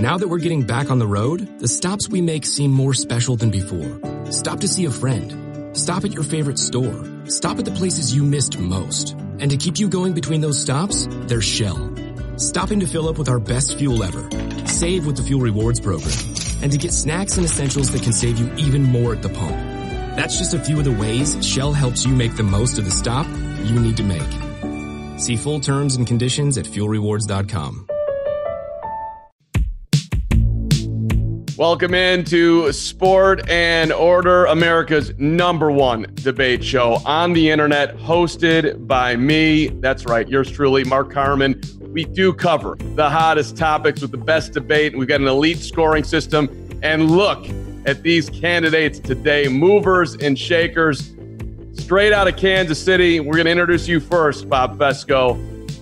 Now that we're getting back on the road, the stops we make seem more special than before. Stop to see a friend. Stop at your favorite store. Stop at the places you missed most. And to keep you going between those stops, there's Shell. Stopping to fill up with our best fuel ever. Save with the Fuel Rewards program. And to get snacks and essentials that can save you even more at the pump. That's just a few of the ways Shell helps you make the most of the stop you need to make. See full terms and conditions at fuelrewards.com. Welcome into Sport and Order, America's number one debate show on the internet, hosted by me. That's right, yours truly, Mark Carman. We do cover the hottest topics with the best debate. We've got an elite scoring system. And look at these candidates today movers and shakers. Straight out of Kansas City, we're going to introduce you first, Bob Fescoe,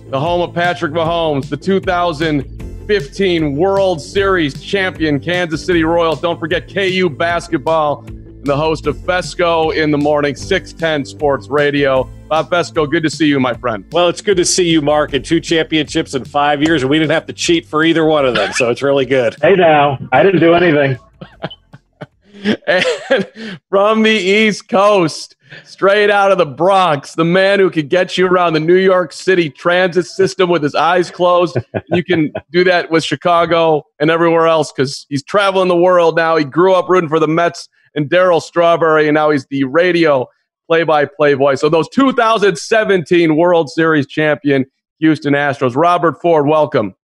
the home of Patrick Mahomes, the 2000- 2015 World Series champion, Kansas City Royals. Don't forget KU basketball and the host of Fescoe in the morning, 610 Sports Radio. Bob Fescoe, good to see you, my friend. Well, it's good to see you, Mark, and two championships in five years, and we didn't have to cheat for either one of them, so it's really good. Hey, now, I didn't do anything. and from the East Coast, straight out of the Bronx, the man who could get you around the New York City transit system with his eyes closed. you can do that with Chicago and everywhere else because he's traveling the world now. He grew up rooting for the Mets and Darryl Strawberry, and now he's the radio play by play voice. So, those 2017 World Series champion Houston Astros. Robert Ford, welcome.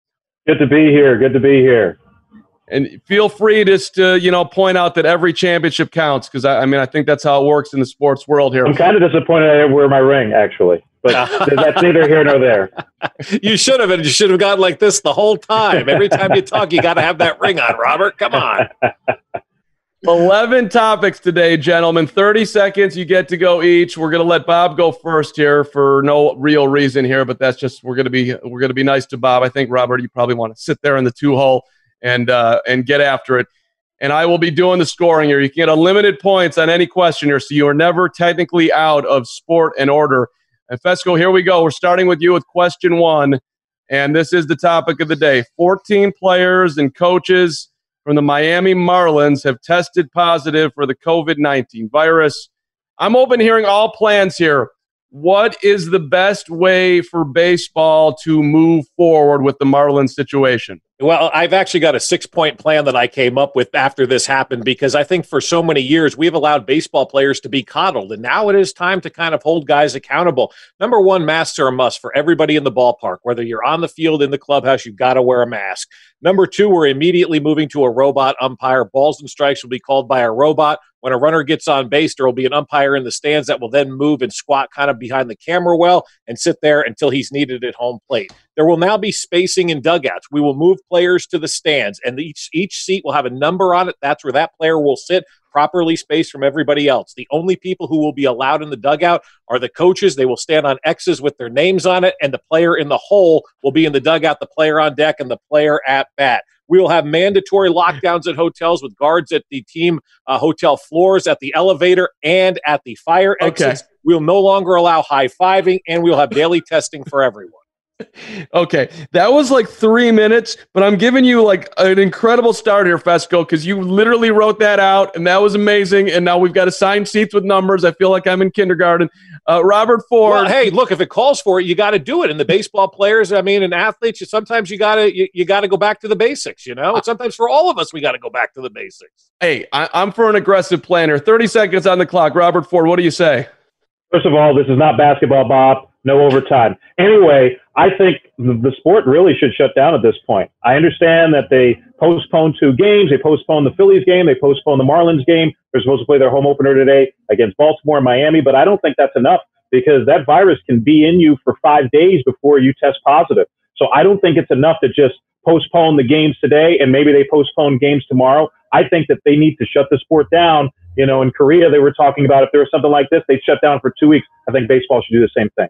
Good to be here. Good to be here and feel free just to you know point out that every championship counts because I, I, mean I think that's how it works in the sports world here. I'm kind of disappointed I didn't wear my ring actually, but that's neither here nor there. You should have, and you should have gone like this the whole time. Every time you talk, you got to have that ring on, Robert. Come on. 11 topics today, gentlemen. 30 seconds. You get to go each. We're going to let Bob go first here for no real reason here, but that's just we're going to be we're going to be nice to Bob. I think Robert, you probably want to sit there in the two hole and uh, and get after it. And I will be doing the scoring here. You can get unlimited points on any question here, so you are never technically out of sport and order. And Fescoe, here we go. We're starting with you with question one, and this is the topic of the day. 14 players and coaches from the Miami Marlins have tested positive for the COVID 19 virus. I'm open hearing all plans here. What is the best way for baseball to move forward with the Marlins situation? Well, I've actually got a six point plan that I came up with after this happened because I think for so many years we've allowed baseball players to be coddled. And now it is time to kind of hold guys accountable. Number one, masks are a must for everybody in the ballpark. Whether you're on the field, in the clubhouse, you've got to wear a mask. Number two, we're immediately moving to a robot umpire. Balls and strikes will be called by a robot. When a runner gets on base, there will be an umpire in the stands that will then move and squat kind of behind the camera well and sit there until he's needed at home plate. There will now be spacing in dugouts. We will move players to the stands, and each each seat will have a number on it. That's where that player will sit, properly spaced from everybody else. The only people who will be allowed in the dugout are the coaches. They will stand on X's with their names on it, and the player in the hole will be in the dugout, the player on deck, and the player at bat. We will have mandatory lockdowns at hotels with guards at the team uh, hotel floors, at the elevator, and at the fire exits. Okay. We'll no longer allow high fiving, and we'll have daily testing for everyone okay, that was like three minutes, but I'm giving you like an incredible start here, Fescoe, because you literally wrote that out, and that was amazing. And now we've got assigned seats with numbers. I feel like I'm in kindergarten. Uh, Robert Ford. Well, hey, look, if it calls for it, you got to do it. And the baseball players, I mean, and athletes, you, sometimes you got to you, you got to go back to the basics. You know, and sometimes for all of us, we got to go back to the basics. Hey, I, I'm for an aggressive planner. Thirty seconds on the clock. Robert Ford, what do you say? First of all, this is not basketball, Bob no overtime. Anyway, I think the sport really should shut down at this point. I understand that they postponed two games. They postponed the Phillies game. They postponed the Marlins game. They're supposed to play their home opener today against Baltimore and Miami, but I don't think that's enough because that virus can be in you for five days before you test positive. So I don't think it's enough to just postpone the games today and maybe they postpone games tomorrow. I think that they need to shut the sport down. You know, in Korea, they were talking about if there was something like this, they'd shut down for two weeks. I think baseball should do the same thing.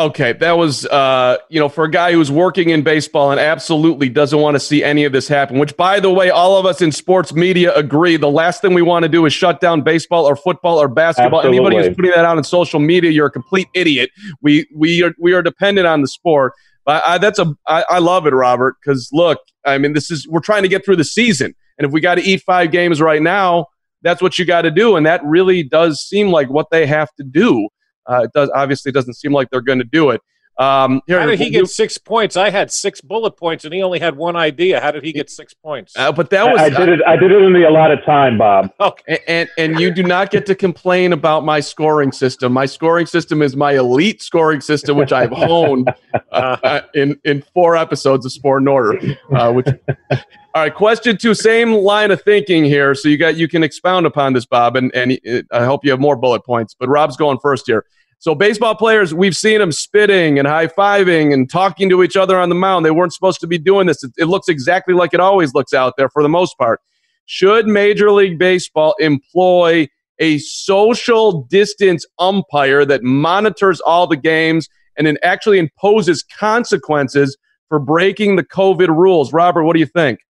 Okay, that was uh, you know for a guy who's working in baseball and absolutely doesn't want to see any of this happen. Which, by the way, all of us in sports media agree. The last thing we want to do is shut down baseball or football or basketball. Absolutely. Anybody who's putting that out on social media, you're a complete idiot. We we are we are dependent on the sport. But I, that's a I, I love it, Robert. Because look, I mean, this is we're trying to get through the season, and if we got to eat five games right now, that's what you got to do, and that really does seem like what they have to do. Uh, it does obviously doesn't seem like they're going to do it. Um, here, How did he get six points? I had six bullet points, and he only had one idea. How did he get six points? Uh, but that was I, I did it. I did it in the allotted time, Bob. Okay. And, and, and you do not get to complain about my scoring system. My scoring system is my elite scoring system, which I've honed uh, uh, in in four episodes of Sport in Order. Uh, which, all right, question two, same line of thinking here. So you got you can expound upon this, Bob, and and uh, I hope you have more bullet points. But Rob's going first here. So baseball players, we've seen them spitting and high fiving and talking to each other on the mound. They weren't supposed to be doing this. It, it, looks exactly like it always looks out there for the most part. Should Major League Baseball employ a social distance umpire that monitors all the games and then actually imposes consequences for breaking the COVID rules? Robert, what do you think?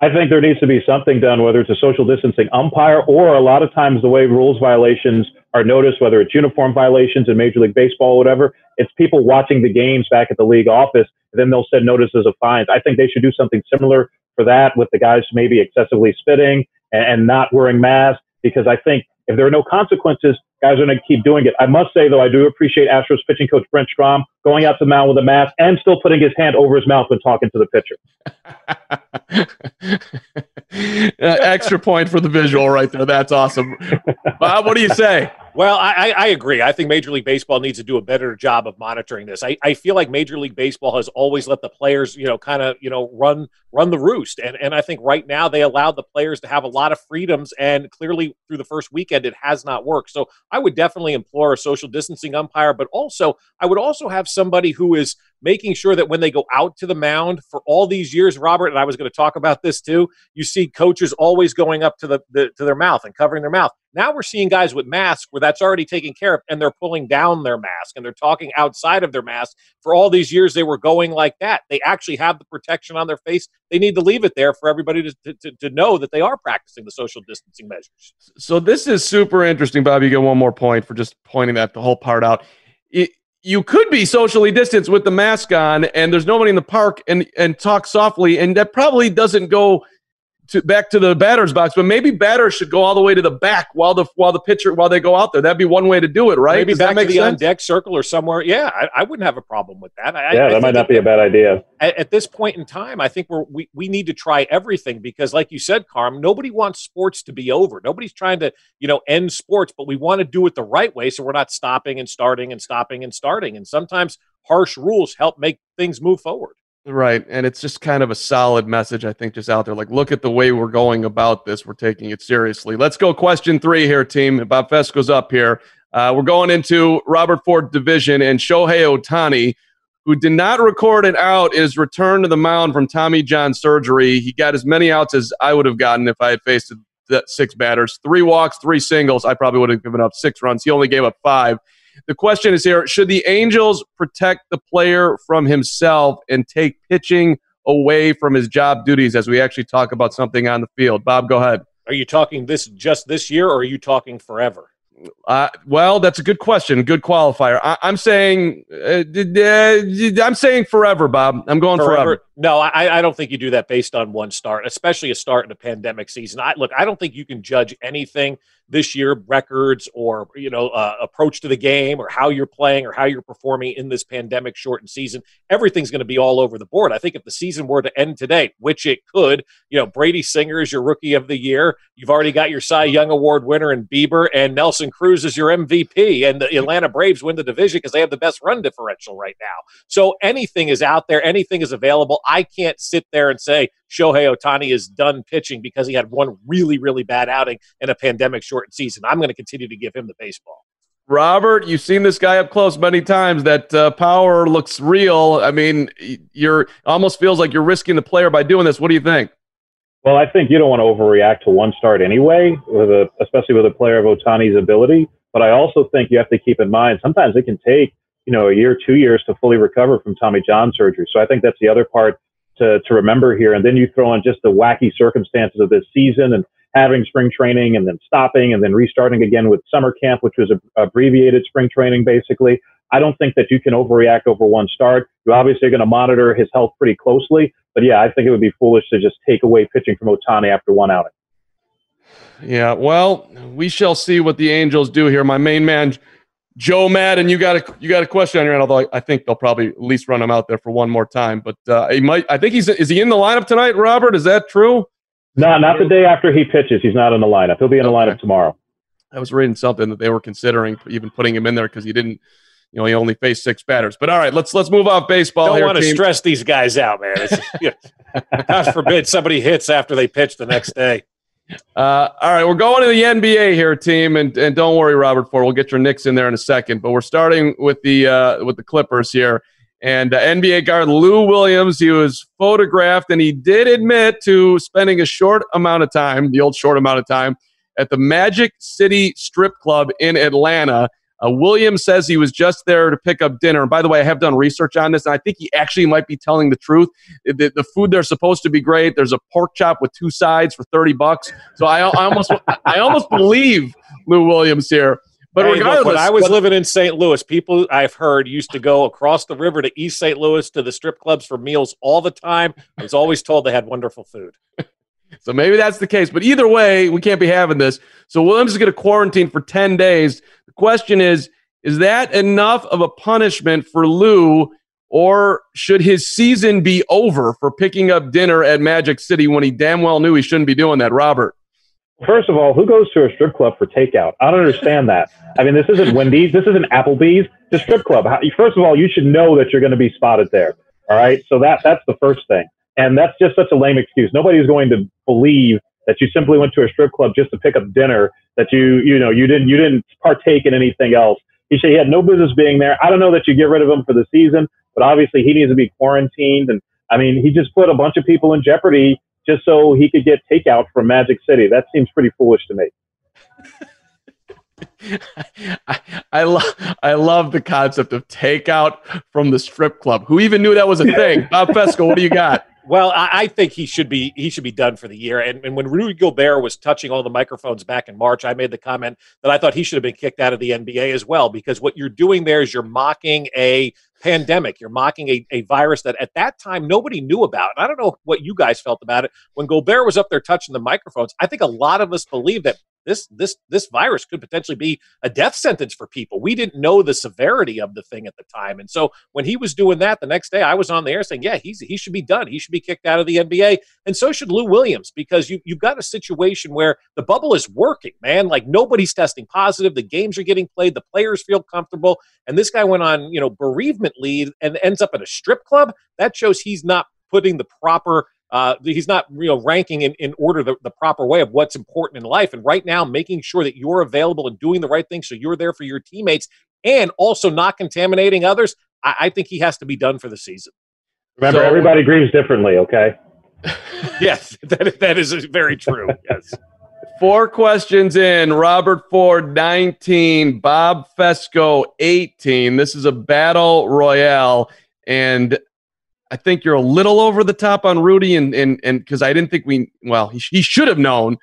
I think there needs to be something done, whether it's a social distancing umpire or a lot of times the way rules violations are noticed, whether it's uniform violations in Major League Baseball or whatever. It's people watching the games back at the league office, and then they'll send notices of fines. I think they should do something similar for that with the guys maybe excessively spitting and, and not wearing masks, because I think if there are no consequences, guys are going to keep doing it. I must say, though, I do appreciate Astros pitching coach Brent Strom going out to the mound with a mask and still putting his hand over his mouth when talking to the pitcher. uh, extra point for the visual right there. That's awesome. Bob, what do you say? Well, I, I, agree. I think Major League Baseball needs to do a better job of monitoring this. I, I feel like Major League Baseball has always let the players, you know, kind of, you know, run run the roost. And and I think right now they allowed the players to have a lot of freedoms. And clearly through the first weekend, it has not worked. So I would definitely implore a social distancing umpire, but also I would also have somebody who is making sure that when they go out to the mound for all these years, Robert, and I was going to talk about this too, you see coaches always going up to the, the to their mouth and covering their mouth. Now we're seeing guys with masks where that's already taken care of, and they're pulling down their mask and they're talking outside of their mask. For all these years, they were going like that. They actually have the protection on their face. They need to leave it there for everybody to, to, to know that they are practicing the social distancing measures. So this is super interesting, Bob. You get one more point for just pointing that the whole part out. It, you could be socially distanced with the mask on and there's nobody in the park and and talk softly and that probably doesn't go to back to the batter's box, but maybe batters should go all the way to the back while the while the pitcher while they go out there. That'd be one way to do it, right? Maybe Does back to the sense? on deck circle or somewhere. Yeah, I, I, wouldn't have a problem with that. I, yeah, I, that might not be a bad idea. At, at, this point in time, I think we're we, we need to try everything because, like you said, Carm, nobody wants sports to be over. Nobody's trying to you know end sports, but we want to do it the right way, so we're not stopping and starting and stopping and starting. And sometimes harsh rules help make things move forward. Right. And it's just kind of a solid message, I think, just out there. Like, look at the way we're going about this. We're taking it seriously. Let's go question three here, team. Bob Fescoe's up here. Uh, we're going into Robert Ford division and Shohei Ohtani, who did not record an out, is returned to the mound from Tommy John surgery. He got as many outs as I would have gotten if I had faced six batters. Three walks, three singles. I probably would have given up six runs. He only gave up five. The question is here should the Angels protect the player from himself and take pitching away from his job duties as we actually talk about something on the field? Bob, go ahead. Are you talking this just this year or are you talking forever? Uh, well, that's a good question. Good qualifier. I, am saying, uh, uh, I'm saying forever, Bob. I'm going forever. forever. No, I, I, don't think you do that based on one start, especially a start in a pandemic season. I look, I don't think you can judge anything this year records or you know uh, approach to the game or how you're playing or how you're performing in this pandemic shortened season everything's going to be all over the board i think if the season were to end today which it could you know brady singer is your rookie of the year you've already got your cy young award winner in bieber and nelson cruz is your mvp and the atlanta braves win the division because they have the best run differential right now so anything is out there anything is available i can't sit there and say Shohei Ohtani is done pitching because he had one really, really bad outing in a pandemic shortened season. I'm going to continue to give him the baseball. Robert, you've seen this guy up close many times. That uh, power looks real. I mean, you're almost feels like you're risking the player by doing this. What do you think? Well, I think you don't want to overreact to one start anyway, with a, especially with a player of Ohtani's ability. But I also think you have to keep in mind sometimes it can take you know a year, two years to fully recover from Tommy John surgery. So I think that's the other part to, to remember here. And then you throw in just the wacky circumstances of this season and having spring training and then stopping and then restarting again with summer camp, which was a, abbreviated spring training basically. I don't think that you can overreact over one start. You obviously are going to monitor his health pretty closely, but yeah, I think it would be foolish to just take away pitching from Ohtani after one outing. Yeah, well, we shall see what the Angels do here. My main man, Joe Maddon, you got a you got a question on your end. Although I think they'll probably at least run him out there for one more time. But uh, he might. I think he's is he in the lineup tonight, Robert? Is that true? No, not the day after he pitches. He's not in the lineup. He'll be in the lineup tomorrow. I was reading something that they were considering even putting him in there because he didn't. You know, he only faced six batters. But all right, let's let's move off baseball. Don't here, want to team. stress these guys out, man. God forbid somebody hits after they pitch the next day. Uh, all right, we're going to the NBA here, team, and, and don't worry, Robert Ford. We'll get your Knicks in there in a second, but we're starting with the uh, with the Clippers here. And uh, NBA guard Lou Williams, he was photographed, and he did admit to spending a short amount of time, the old short amount of time, at the Magic City Strip Club in Atlanta. Uh, Williams says he was just there to pick up dinner. And by the way, I have done research on this, and I think he actually might be telling the truth. The, the food there's supposed to be great. There's a pork chop with two sides for thirty bucks. So I, I almost, I almost believe Lou Williams here. But Hey, regardless, look, when I was living in St. Louis, people I've heard used to go across the river to East St. Louis to the strip clubs for meals all the time. I was always told they had wonderful food. So maybe that's the case. But either way, we can't be having this. So Williams is going to quarantine for 10 days. The question is is that enough of a punishment for Lou, or should his season be over for picking up dinner at Magic City when he damn well knew he shouldn't be doing that, Robert? First of all, who goes to a strip club for takeout? I don't understand that. I mean, this isn't Wendy's. This isn't Applebee's. A strip club. First of all, you should know that you're going to be spotted there. All right. So that that's the first thing. And that's just such a lame excuse. Nobody's going to believe that you simply went to a strip club just to pick up dinner. That you you know you didn't you didn't partake in anything else. He said he had no business being there. I don't know that you get rid of him for the season, but obviously he needs to be quarantined. And I mean, he just put a bunch of people in jeopardy just so he could get takeout from Magic City. That seems pretty foolish to me. I, I love I love the concept of takeout from the strip club. Who even knew that was a thing? Bob Fescoe, what do you got? Well, I, I think he should be he should be done for the year. And, and when Rudy Gobert was touching all the microphones back in March, I made the comment that I thought he should have been kicked out of the NBA as well because what you're doing there is you're mocking a pandemic. You're mocking a, a virus that at that time nobody knew about. And I don't know what you guys felt about it when Gobert was up there touching the microphones. I think a lot of us believe that this this this virus could potentially be a death sentence for people. We didn't know the severity of the thing at the time, and so when he was doing that the next day, I was on the air saying, "Yeah, he's he should be done. He should be kicked out of the NBA." And so should Lou Williams because you you've got a situation where the bubble is working, man. Like nobody's testing positive. The games are getting played. The players feel comfortable, and this guy went on you know bereavement leave and ends up at a strip club. That shows he's not putting the proper uh, he's not you know ranking in, in order the, the proper way of what's important in life. And right now, making sure that you're available and doing the right thing so you're there for your teammates and also not contaminating others, I, I think he has to be done for the season. Remember, So- everybody grieves differently. Okay. yes, that, that is very true. Yes. Four questions in. Robert Ford, 19. Bob Fescoe, 18. This is a battle royale. And I think you're a little over the top on Rudy, and and and because I didn't think we, well, he, he should have known,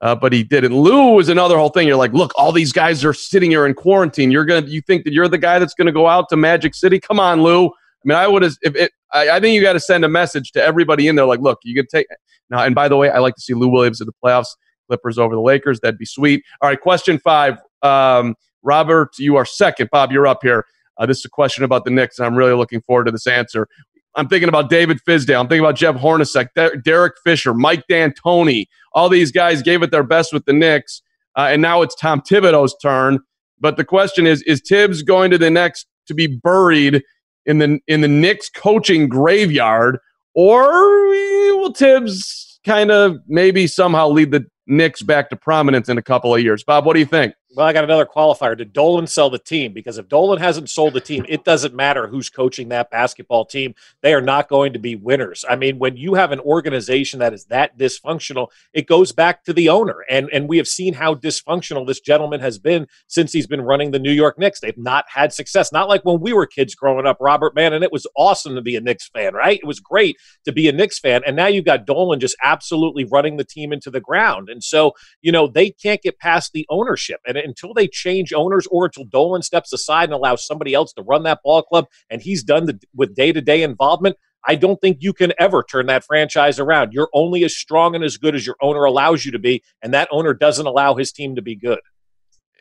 uh, but he didn't. Lou is another whole thing. You're like, look, all these guys are sitting here in quarantine. You're gonna, you think that you're the guy that's gonna go out to Magic City? Come on, Lou. I mean, I would have. If it, I, I think you got to send a message to everybody in there. Like, look, you could take now. And by the way, I like to see Lou Williams in the playoffs. Clippers over the Lakers. That'd be sweet. All right, question five. Um, Robert, you are second. Bob, you're up here. Uh, this is a question about the Knicks, and I'm really looking forward to this answer. I'm thinking about David Fizdale. I'm thinking about Jeff Hornacek, Der- Derek Fisher, Mike D'Antoni. All these guys gave it their best with the Knicks, uh, and now it's Tom Thibodeau's turn. But the question is: Is Thibs going to the next to be buried in the in the Knicks coaching graveyard, or will Thibs kind of maybe somehow lead the Knicks back to prominence in a couple of years? Bob, what do you think? Well, I got another qualifier. Did Dolan sell the team? Because if Dolan hasn't sold the team, it doesn't matter who's coaching that basketball team. They are not going to be winners. I mean, when you have an organization that is that dysfunctional, it goes back to the owner. And and we have seen how dysfunctional this gentleman has been since he's been running the New York Knicks. They've not had success. Not like when we were kids growing up, Robert, man, and it was awesome to be a Knicks fan, right? It was great to be a Knicks fan. And now you've got Dolan just absolutely running the team into the ground. And so, you know, they can't get past the ownership. And until they change owners or until Dolan steps aside and allows somebody else to run that ball club and he's done the, with day to day involvement, I don't think you can ever turn that franchise around. You're only as strong and as good as your owner allows you to be, and that owner doesn't allow his team to be good.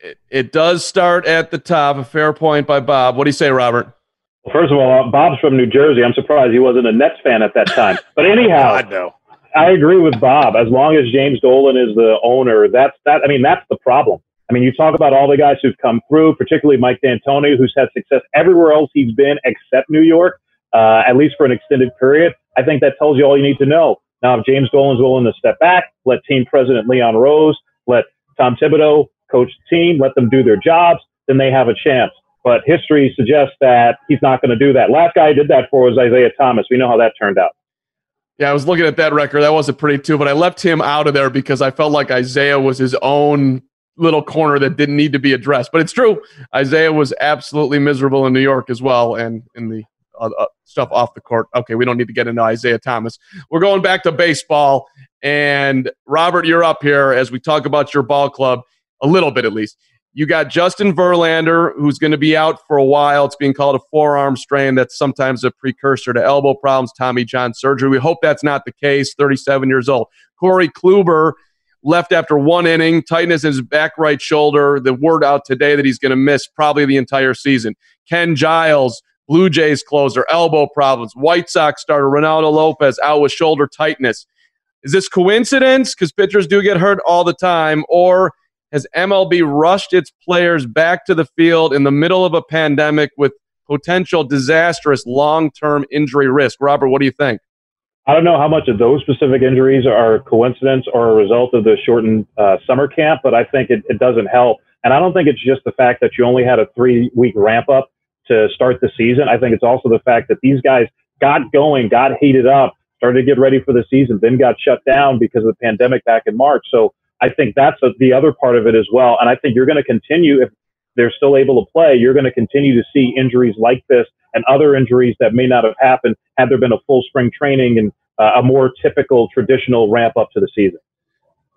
It, it does start at the top. A fair point by Bob. What do you say, Robert? Well, first of all, uh, Bob's from New Jersey. I'm surprised he wasn't a Nets fan at that time. But anyhow, God, no. I agree with Bob. As long as James Dolan is the owner, that's that. I mean, that's the problem. I mean, you talk about all the guys who've come through, particularly Mike D'Antoni, who's had success everywhere else he's been except New York uh, at least for an extended period, I think that tells you all you need to know. Now, if James Dolan's willing to step back, let team president Leon Rose, let Tom Thibodeau coach the team, let them do their jobs, then they have a chance. But history suggests that he's not going to do that. Last guy I did that for was Isiah Thomas. We know how that turned out. Yeah, I was looking at that record. That wasn't pretty too, but I left him out of there because I felt like Isiah was his own little corner that didn't need to be addressed. But it's true. Isiah was absolutely miserable in New York as well and in the uh, uh, stuff off the court. Okay, we don't need to get into Isiah Thomas. We're going back to baseball. And Robert, you're up here as we talk about your ball club a little bit at least. You got Justin Verlander, who's going to be out for a while. It's being called a forearm strain. That's sometimes a precursor to elbow problems, Tommy John surgery. We hope that's not the case. 37 years old. Corey Kluber left after one inning, tightness in his back right shoulder. The word out today that he's going to miss probably the entire season. Ken Giles Blue Jays closer, elbow problems. White Sox starter Ronaldo Lopez out with shoulder tightness. Is this coincidence? Because pitchers do get hurt all the time. Or has MLB rushed its players back to the field in the middle of a pandemic with potential disastrous long term injury risk? Robert, what do you think? I don't know how much of those specific injuries are coincidence or a result of the shortened uh, summer camp, but I think it, it doesn't help. And I don't think it's just the fact that you only had a three week ramp up to start the season. I think it's also the fact that these guys got going, got heated up, started to get ready for the season, then got shut down because of the pandemic back in March. So I think that's a, the other part of it as well. And I think you're going to continue if they're still able to play, you're going to continue to see injuries like this and other injuries that may not have happened had there been a full spring training and uh, a more typical traditional ramp up to the season.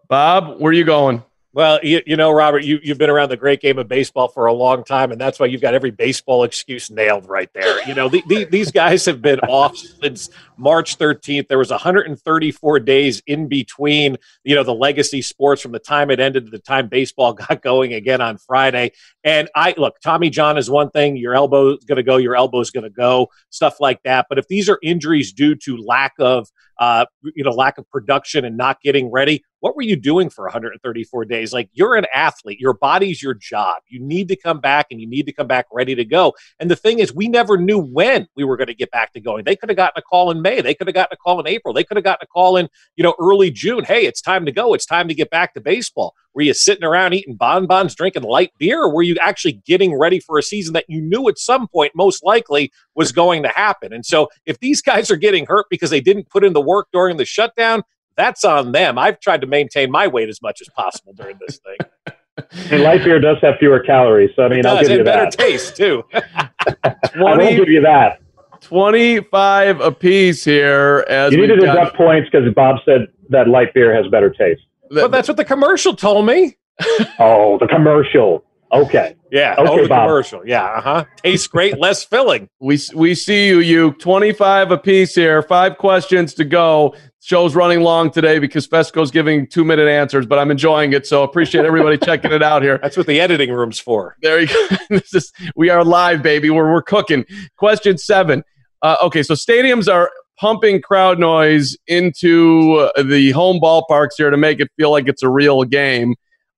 Bob, where are you going? Well, you, you know, Robert, you, you've been around the great game of baseball for a long time, and that's why you've got every baseball excuse nailed right there. You know, the, the, these guys have been off since March 13th. There was 134 days in between, you know, the legacy sports from the time it ended to the time baseball got going again on Friday. And I look, Tommy John is one thing. Your elbow's going to go, your elbow's going to go, stuff like that. But if these are injuries due to lack of uh, you know, lack of production and not getting ready. What were you doing for 134 days? Like you're an athlete, your body's your job. You need to come back and you need to come back ready to go. And the thing is, we never knew when we were going to get back to going. They could have gotten a call in May. They could have gotten a call in April. They could have gotten a call in, you know, early June. Hey, it's time to go. It's time to get back to baseball. Were you sitting around eating bonbons, drinking light beer, or were you actually getting ready for a season that you knew at some point most likely was going to happen? And so if these guys are getting hurt because they didn't put in the work during the shutdown, that's on them. I've tried to maintain my weight as much as possible during this thing. and light beer does have fewer calories, so I mean, I'll give you better that. taste too. 20, I will give you that. Twenty-five apiece here. As you need to deduct points because Bob said that light beer has better taste. But that's what the commercial told me. oh, the commercial. Okay. Yeah. Okay, oh, the Bob. commercial. Yeah. Uh huh. Tastes great, less filling. We we see you. You twenty-five apiece here. Five questions to go. Show's running long today because Fescoe's giving two-minute answers, but I'm enjoying it. So appreciate everybody checking it out here. That's what the editing room's for. There you go. this is we are live, baby. We're we're cooking. Question seven. Uh, okay, so stadiums are pumping crowd noise into uh, the home ballparks here to make it feel like it's a real game.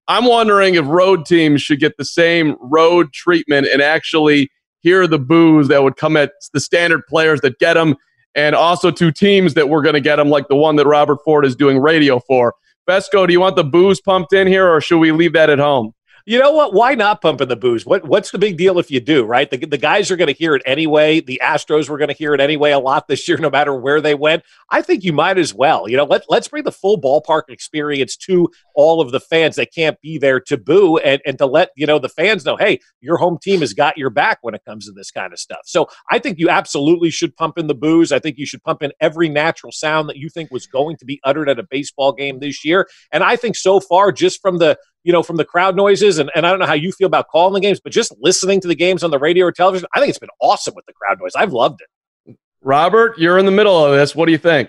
I'm wondering if road teams should get the same road treatment and actually hear the boos that would come at the standard players that get them, and also to teams that we're going to get them, like the one that Robert Ford is doing radio for. Fescoe, do you want the booze pumped in here, or should we leave that at home? You know what? Why not pump in the booze? What What's the big deal if you do, right? The, the guys are going to hear it anyway. The Astros were going to hear it anyway a lot this year, no matter where they went. I think you might as well. You know, let, let's bring the full ballpark experience to all of the fans that can't be there to boo and, and to let, you know, the fans know, hey, your home team has got your back when it comes to this kind of stuff. So I think you absolutely should pump in the booze. I think you should pump in every natural sound that you think was going to be uttered at a baseball game this year. And I think so far, just from the you know, from the crowd noises. And, and I don't know how you feel about calling the games, but just listening to the games on the radio or television, I think it's been awesome with the crowd noise. I've loved it. Robert, you're in the middle of this. What do you think?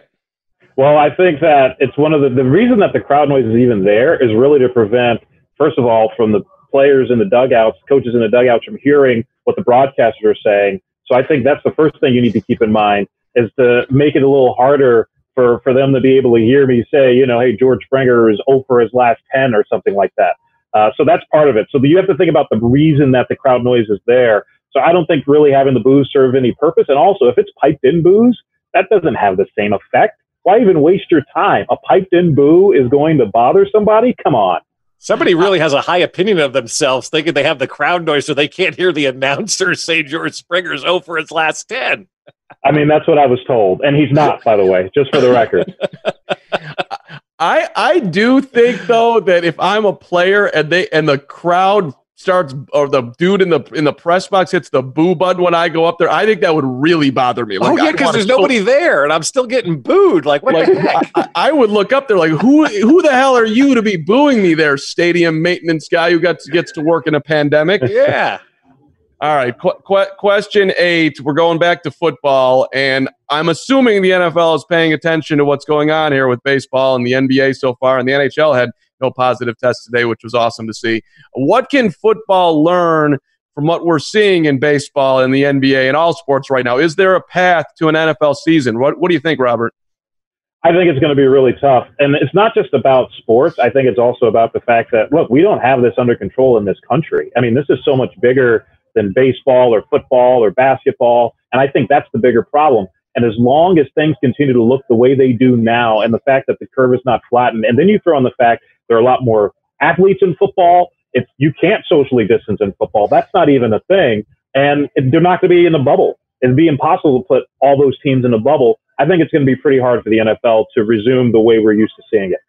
Well, I think that it's one of the, the reason that the crowd noise is even there is really to prevent, first of all, from the players in the dugouts, coaches in the dugouts from hearing what the broadcasters are saying. So I think that's the first thing you need to keep in mind is to make it a little harder for, for them to be able to hear me say, you know, hey, George Springer is over his last 10 or something like that. Uh, so that's part of it. So you have to think about the reason that the crowd noise is there. So I don't think really having the booze serve any purpose. And also, if it's piped in booze, that doesn't have the same effect. Why even waste your time? A piped in boo is going to bother somebody? Come on. Somebody really has a high opinion of themselves, thinking they have the crowd noise so they can't hear the announcer say George Springer's over his last 10. I mean, that's what I was told. And he's not, by the way, just for the record. I I do think though that if I'm a player and they and the crowd starts or the dude in the in the press box hits the boo button when I go up there, I think that would really bother me. Oh, like, oh yeah, because there's nobody there and I'm still getting booed. Like what like, the heck? I, I, would look up there like who who the hell are you to be booing me there, stadium maintenance guy who gets gets to work in a pandemic? Yeah. All right, qu- qu- question eight. We're going back to football, and I'm assuming the NFL is paying attention to what's going on here with baseball and the NBA so far, and the NHL had no positive tests today, which was awesome to see. What can football learn from what we're seeing in baseball and the NBA and all sports right now? Is there a path to an NFL season? What What do you think, Robert? I think it's going to be really tough. And it's not just about sports. I think it's also about the fact that, look, we don't have this under control in this country. I mean, this is so much bigger than baseball or football or basketball. And I think that's the bigger problem. And as long as things continue to look the way they do now, and the fact that the curve is not flattened, and then you throw in the fact there are a lot more athletes in football. If you can't socially distance in football, that's not even a thing. And they're not going to be in a bubble. It'd be impossible to put all those teams in a bubble. I think it's going to be pretty hard for the NFL to resume the way we're used to seeing it.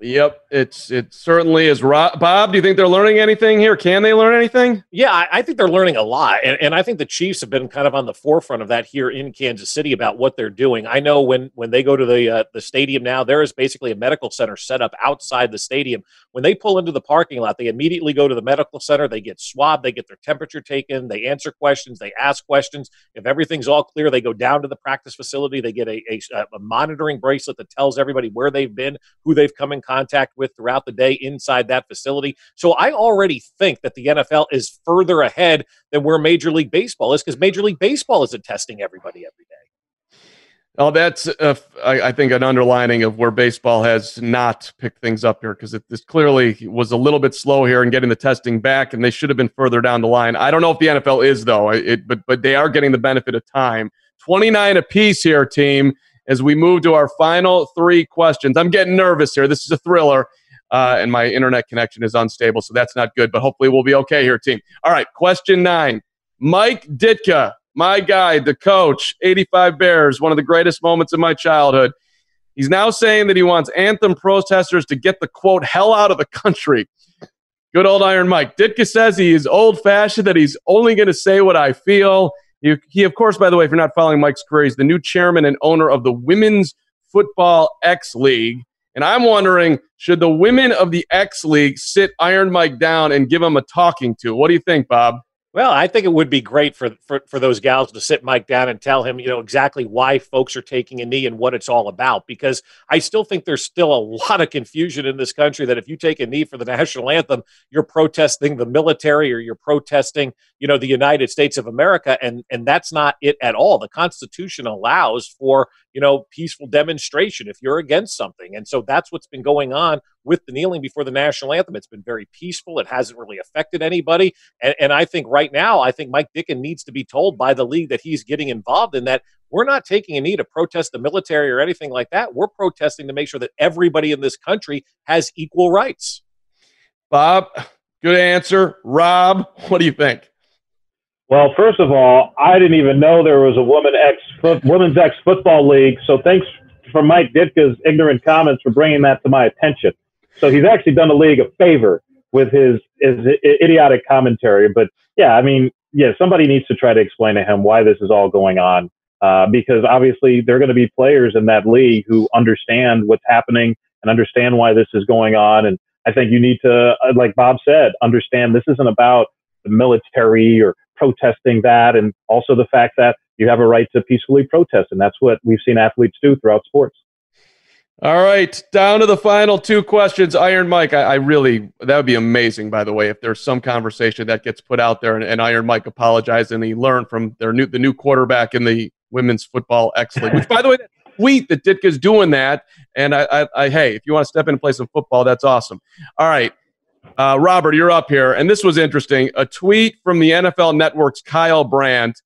Yep, it's it certainly is. Bob, do you think they're learning anything here? Can they learn anything? Yeah, I, I think they're learning a lot, and, and, I think the Chiefs have been kind of on the forefront of that here in Kansas City about what they're doing. I know when when they go to the uh, the stadium now, there is basically a medical center set up outside the stadium. When they pull into the parking lot, they immediately go to the medical center. They get swabbed, they get their temperature taken, they answer questions, they ask questions. If everything's all clear, they go down to the practice facility. They get a, a, a monitoring bracelet that tells everybody where they've been, who they've come in contact with throughout the day inside that facility. So I already think that the NFL is further ahead than where Major League Baseball is because Major League Baseball isn't testing everybody every day. Oh, that's uh, I, I, think an underlining of where baseball has not picked things up here because this clearly was a little bit slow here in getting the testing back, and they should have been further down the line. I don't know if the NFL is though, it, but but they are getting the benefit of time. Twenty nine apiece here, team as we move to our final three questions. I'm getting nervous here. This is a thriller, uh, and my internet connection is unstable, so that's not good, but hopefully we'll be okay here, team. All right, question nine Mike Ditka, my guy, the coach, 85 Bears, one of the greatest moments of my childhood. He's now saying that he wants anthem protesters to get the quote hell out of the country. Good old Iron Mike. Ditka says he is old fashioned, that he's only going to say what I feel. He, he, of course, by the way, if you're not following Mike's career, he's the new chairman and owner of the Women's Football X League. And I'm wondering, should the women of the X League sit Iron Mike down and give him a talking to? What do you think, Bob? Well, I think it would be great for, for, for those gals to sit Mike down and tell him, you know, exactly why folks are taking a knee and what it's all about. Because I still think there's still a lot of confusion in this country that if you take a knee for the national anthem, you're protesting the military or you're protesting, you know, the United States of America, and and that's not it at all. The Constitution allows for you know, peaceful demonstration if you're against something. And so that's what's been going on with the kneeling before the national anthem. It's been very peaceful. It hasn't really affected anybody. And, and I think right now, I think Mike Ditka needs to be told by the league that he's getting involved in that we're not taking a knee to protest the military or anything like that. We're protesting to make sure that everybody in this country has equal rights. Bob, good answer. Rob, what do you think? Well, first of all, I didn't even know there was a woman ex women's ex football league. So thanks for Mike Ditka's ignorant comments for bringing that to my attention. So he's actually done the league a favor with his his idiotic commentary. But yeah, I mean, yeah, somebody needs to try to explain to him why this is all going on. Uh, because obviously there are going to be players in that league who understand what's happening and understand why this is going on. And I think you need to, uh, like Bob said, understand this isn't about the military or protesting that, and also the fact that you have a right to peacefully protest, and that's what we've seen athletes do throughout sports. All right, down to the final two questions. Iron Mike, I, I, really that would be amazing. By the way, if there's some conversation that gets put out there, and, and Iron Mike apologized and he learned from their new the new quarterback in the women's football X League, which by the way, that tweet that Ditka's doing that, and I, I, I, hey, if you want to step in and play some football, that's awesome. All right, uh, Robert, you're up here, and this was interesting. A tweet from the NFL Network's Kyle Brandt,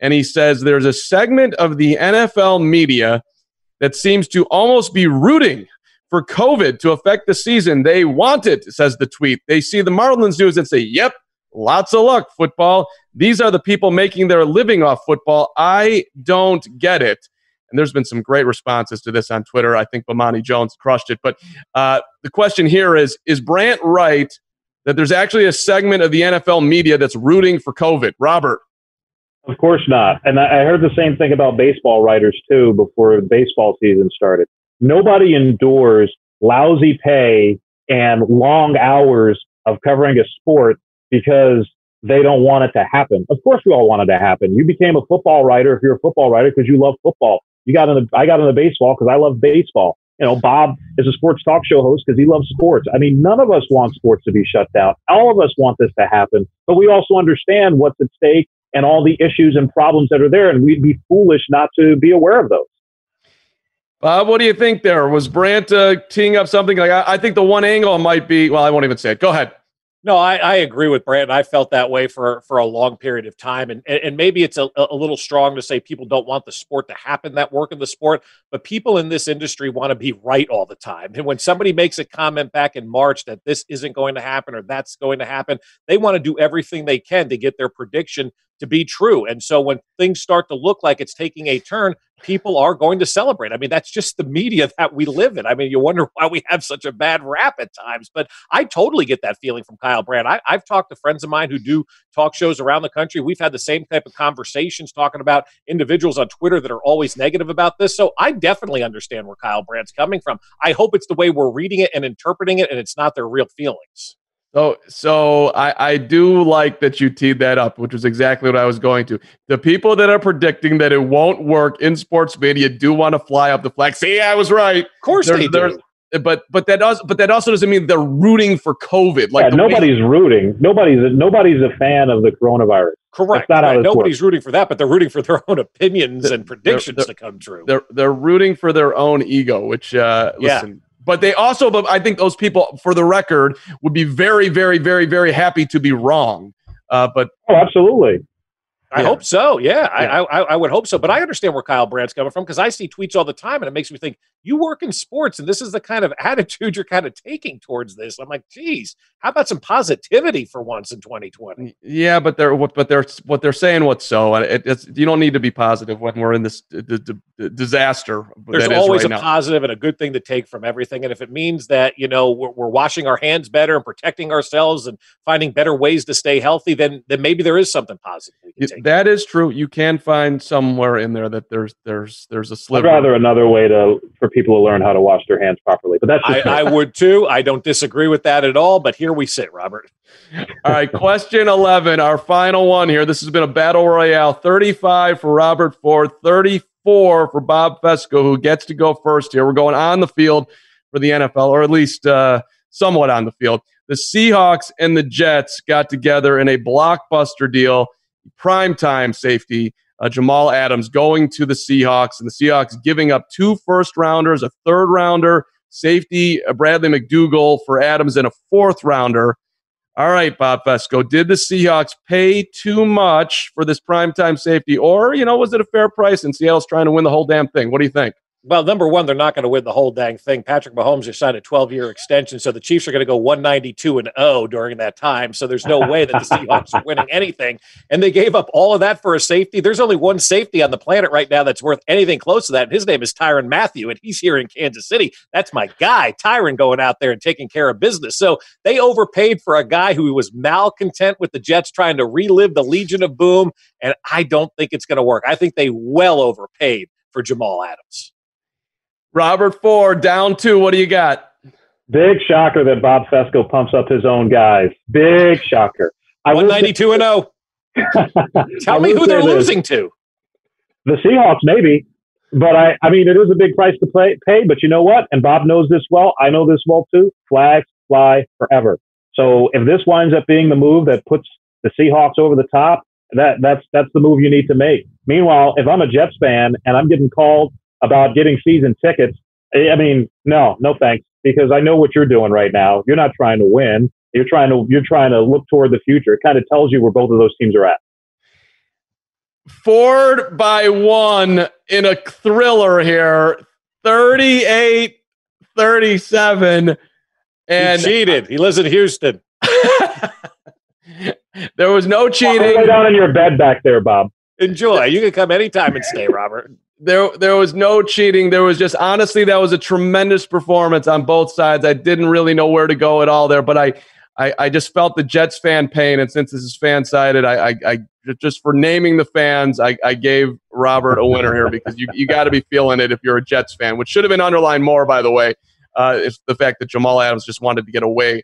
and he says there's a segment of the NFL media that seems to almost be rooting for COVID to affect the season. They want it, says the tweet. They see the Marlins news and say, yep, lots of luck, football. These are the people making their living off football. I don't get it. And there's been some great responses to this on Twitter. I think Bomani Jones crushed it. But uh, the question here is Is Brandt right that there's actually a segment of the NFL media that's rooting for COVID? Robert. Of course not. And I heard the same thing about baseball writers too before baseball season started. Nobody endures lousy pay and long hours of covering a sport because they don't want it to happen. Of course, we all want it to happen. You became a football writer if you're a football writer because you love football. You got into I got into baseball because I love baseball. You know, Bob is a sports talk show host because he loves sports. I mean, none of us want sports to be shut down. All of us want this to happen, but we also understand what's at stake and all the issues and problems that are there. And we'd be foolish not to be aware of those. Bob, what do you think there? Was Brandt uh, teeing up something like I, I think the one angle might be, well, I won't even say it. Go ahead. No, I, I, agree with Brandon. I felt that way for for a long period of time, and and maybe it's a, a little strong to say people don't want the sport to happen that work in the sport, but people in this industry want to be right all the time. And when somebody makes a comment back in March that this isn't going to happen or that's going to happen, they want to do everything they can to get their prediction to be true. And so when things start to look like it's taking a turn, people are going to celebrate. I mean, that's just the media that we live in. I mean, you wonder why we have such a bad rap at times, but I totally get that feeling from Kyle Brandt. I, have talked to friends of mine who do talk shows around the country. We've had the same type of conversations talking about individuals on Twitter that are always negative about this. So I definitely understand where Kyle Brandt's coming from. I hope it's the way we're reading it and interpreting it and it's not their real feelings. So, so I, I do like that you teed that up, which was exactly what I was going to. The people that are predicting that it won't work in sports media do want to fly up the flag. See, I was right. Of course they're, they do. But but that does but that also doesn't mean they're rooting for COVID. Like yeah, nobody's way- rooting. Nobody's nobody's a fan of the coronavirus. Correct. Right. Nobody's works. rooting for that, but they're rooting for their own opinions they're, and predictions they're, they're, to come true. They're they're rooting for their own ego, which uh, listen. But they also, but I think those people, for the record, would be very, very, very, very happy to be wrong. Uh, but oh, absolutely. I yeah. hope so. Yeah, yeah. I, I, I would hope so. But I understand where Kyle Brandt's coming from because I see tweets all the time, and it makes me think you work in sports, and this is the kind of attitude you're kind of taking towards this. I'm like, geez, how about some positivity for once in 2020? Yeah, but they're what, but they're what they're saying. What's so? It, it's you don't need to be positive when we're in this d- d- d- disaster. There's always right a positive and a good thing to take from everything, and if it means that you know we're, we're washing our hands better and protecting ourselves and finding better ways to stay healthy, then then maybe there is something positive. That is true. You can find somewhere in there that there's there's there's a sliver. I'd rather another way to for people to learn how to wash their hands properly. But that's I, I, would too. I don't disagree with that at all. But here we sit, Robert. All right, question eleven, our final one here. This has been a battle royale. Thirty-five for Robert Ford, thirty-four for Bob Fescoe, who gets to go first here. We're going on the field for the NFL, or at least uh, somewhat on the field. The Seahawks and the Jets got together in a blockbuster deal, prime time safety uh, Jamal Adams going to the Seahawks, and the Seahawks giving up two first rounders, a third rounder, safety uh, Bradley McDougald for Adams, and a fourth rounder. All right, Bob Fescoe, did the Seahawks pay too much for this primetime safety, or you know, was it a fair price? And Seattle's trying to win the whole damn thing. What do you think? Well, number one, they're not going to win the whole dang thing. Patrick Mahomes just signed a 12 year extension, so the Chiefs are going to go 192 and 0 during that time. So there's no way that the Seahawks are winning anything. And they gave up all of that for a safety. There's only one safety on the planet right now that's worth anything close to that. And his name is Tyrann Mathieu, and he's here in Kansas City. That's my guy, Tyrann, going out there and taking care of business. So they overpaid for a guy who was malcontent with the Jets trying to relive the Legion of Boom. And I don't think it's going to work. I think they well overpaid for Jamal Adams. Robert Ford, down two. What do you got? Big shocker that Bob Fescoe pumps up his own guys. Big shocker. I 192 and 0. Tell me who they're losing to. The Seahawks, maybe. But I, I mean, it is a big price to play, pay. But you know what? And Bob knows this well. I know this well too. Flags fly forever. So if this winds up being the move that puts the Seahawks over the top, that that's that's the move you need to make. Meanwhile, if I'm a Jets fan and I'm getting called about getting season tickets, I mean, no, no thanks, because I know what you're doing right now. You're not trying to win. You're trying to you're trying to look toward the future. It kind of tells you where both of those teams are at. Ford by one in a thriller here, 38 37. And he cheated. He lives in Houston. there was no cheating. Lay down in your bed back there, Bob. Enjoy. You can come anytime and stay, Robert. There, there was no cheating. There was just honestly, that was a tremendous performance on both sides. I didn't really know where to go at all there, but I, I, I just felt the Jets fan pain. And since this is FanSided, I, I, I, just for naming the fans, I, I gave Robert a winner here because you, you got to be feeling it if you're a Jets fan, which should have been underlined more, by the way. Uh, it's the fact that Jamal Adams just wanted to get away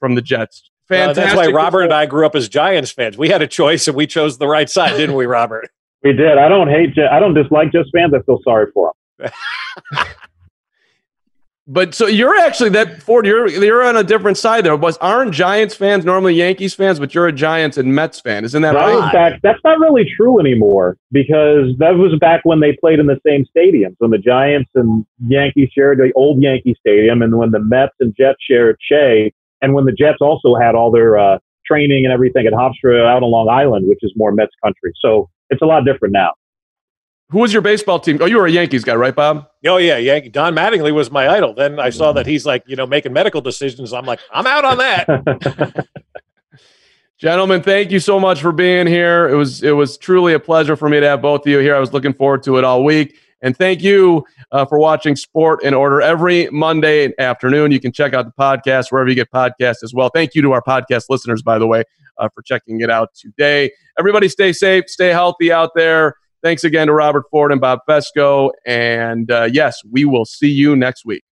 from the Jets. Fantastic. Uh, that's why Robert and I grew up as Giants fans. We had a choice and we chose the right side, didn't we, Robert? We did. I don't hate. I don't dislike Jets fans. I feel sorry for them. but so you're actually that Ford. You're you're on a different side there. Was aren't Giants fans normally Yankees fans, but you're a Giants and Mets fan, isn't that that right? Back, that's not really true anymore because that was back when they played in the same stadiums. When the Giants and Yankees shared the old Yankee Stadium, and when the Mets and Jets shared Shea, and when the Jets also had all their uh, training and everything at Hofstra out on Long Island, which is more Mets country. So it's a lot different now. Who was your baseball team? Oh, you were a Yankees guy, right, Bob? Oh yeah, Yankee. Don Mattingly was my idol. Then I saw that he's like, you know, making medical decisions. I'm like, I'm out on that. Gentlemen, thank you so much for being here. It was it was truly a pleasure for me to have both of you here. I was looking forward to it all week. And thank you uh, for watching Sport in Order every Monday afternoon. You can check out the podcast wherever you get podcasts as well. Thank you to our podcast listeners, by the way, uh, for checking it out today. Everybody stay safe, stay healthy out there. Thanks again to Robert Ford and Bob Fescoe. And uh, yes, we will see you next week.